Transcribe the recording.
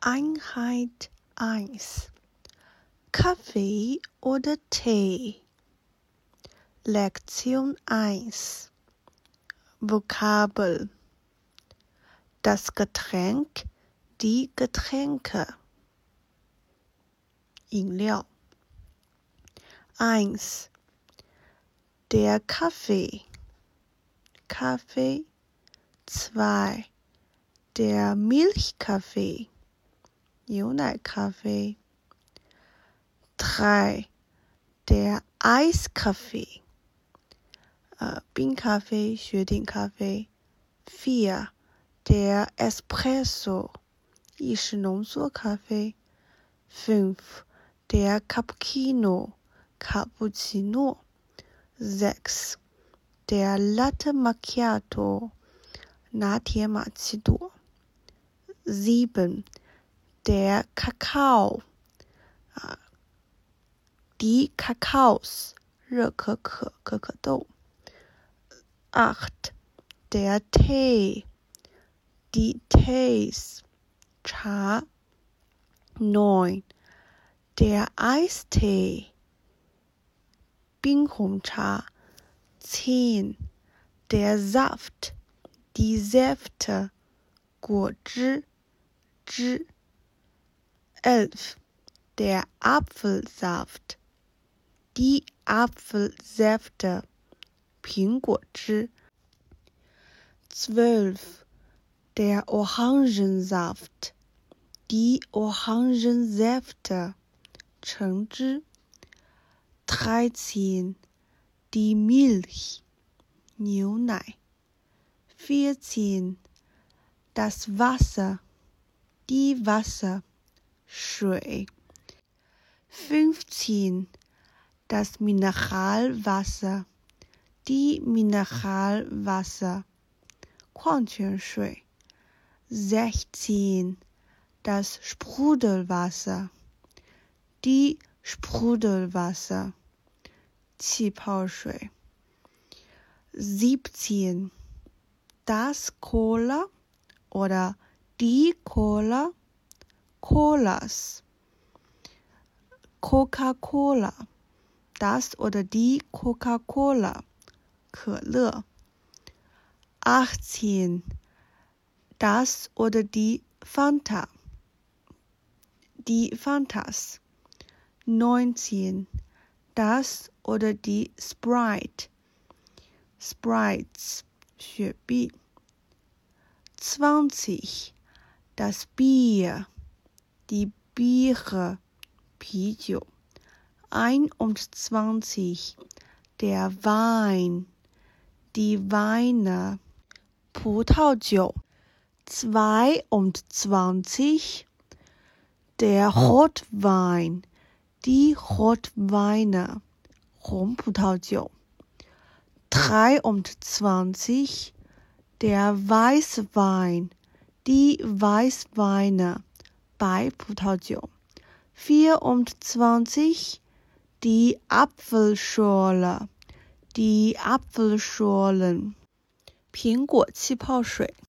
Einheit 1 Kaffee oder Tee? Lektion 1 Vokabel. Das Getränk, die Getränke. 饮料1 Der Kaffee. Kaffee. 2 Der Milchkaffee 牛奶咖啡。drei der Eiskaffee 呃冰咖啡雪顶咖啡。vier der Espresso 意式浓缩咖啡。fünf der Cappuccino 卡布奇诺。sechs der Latte Macchiato 拿铁玛奇朵。sieben der Kakao, ah, die Kakaos, 热可可可可豆。acht der Tee, die Tees, 茶。neun der Eistee, 冰红茶。zehn der Saft, die Säfte, 果汁汁。 elf der Apfelsaft, die Apfelsäfte, 苹果汁。zwölf der Orangensaft, die Orangensäfte, 橙汁。dreizehn die Milch, 牛奶。vierzehn das Wasser, die Wasser. 水。fünfzehn das Mineralwasser, die Mineralwasser, 矿泉水。sechzehn das Sprudelwasser, die Sprudelwasser, 气泡水。siebzehn das Cola oder die Cola Colas. Coca-Cola. Das oder die Coca-Cola. 可乐。18. Das oder die Fanta. Die Fantas. 19. Das oder die Sprite. Sprites. 雪碧。20. Das Bier die Biere, 啤酒。einundzwanzig der Wein, die Weine, 葡萄酒。zweiundzwanzig der Rotwein, die Rotweine, 红葡萄酒。dreiundzwanzig der Weißwein, die Weißweine, 白葡萄酒，vierundzwanzig die Apfelschorle, die Apfelschorlen，苹果气泡水。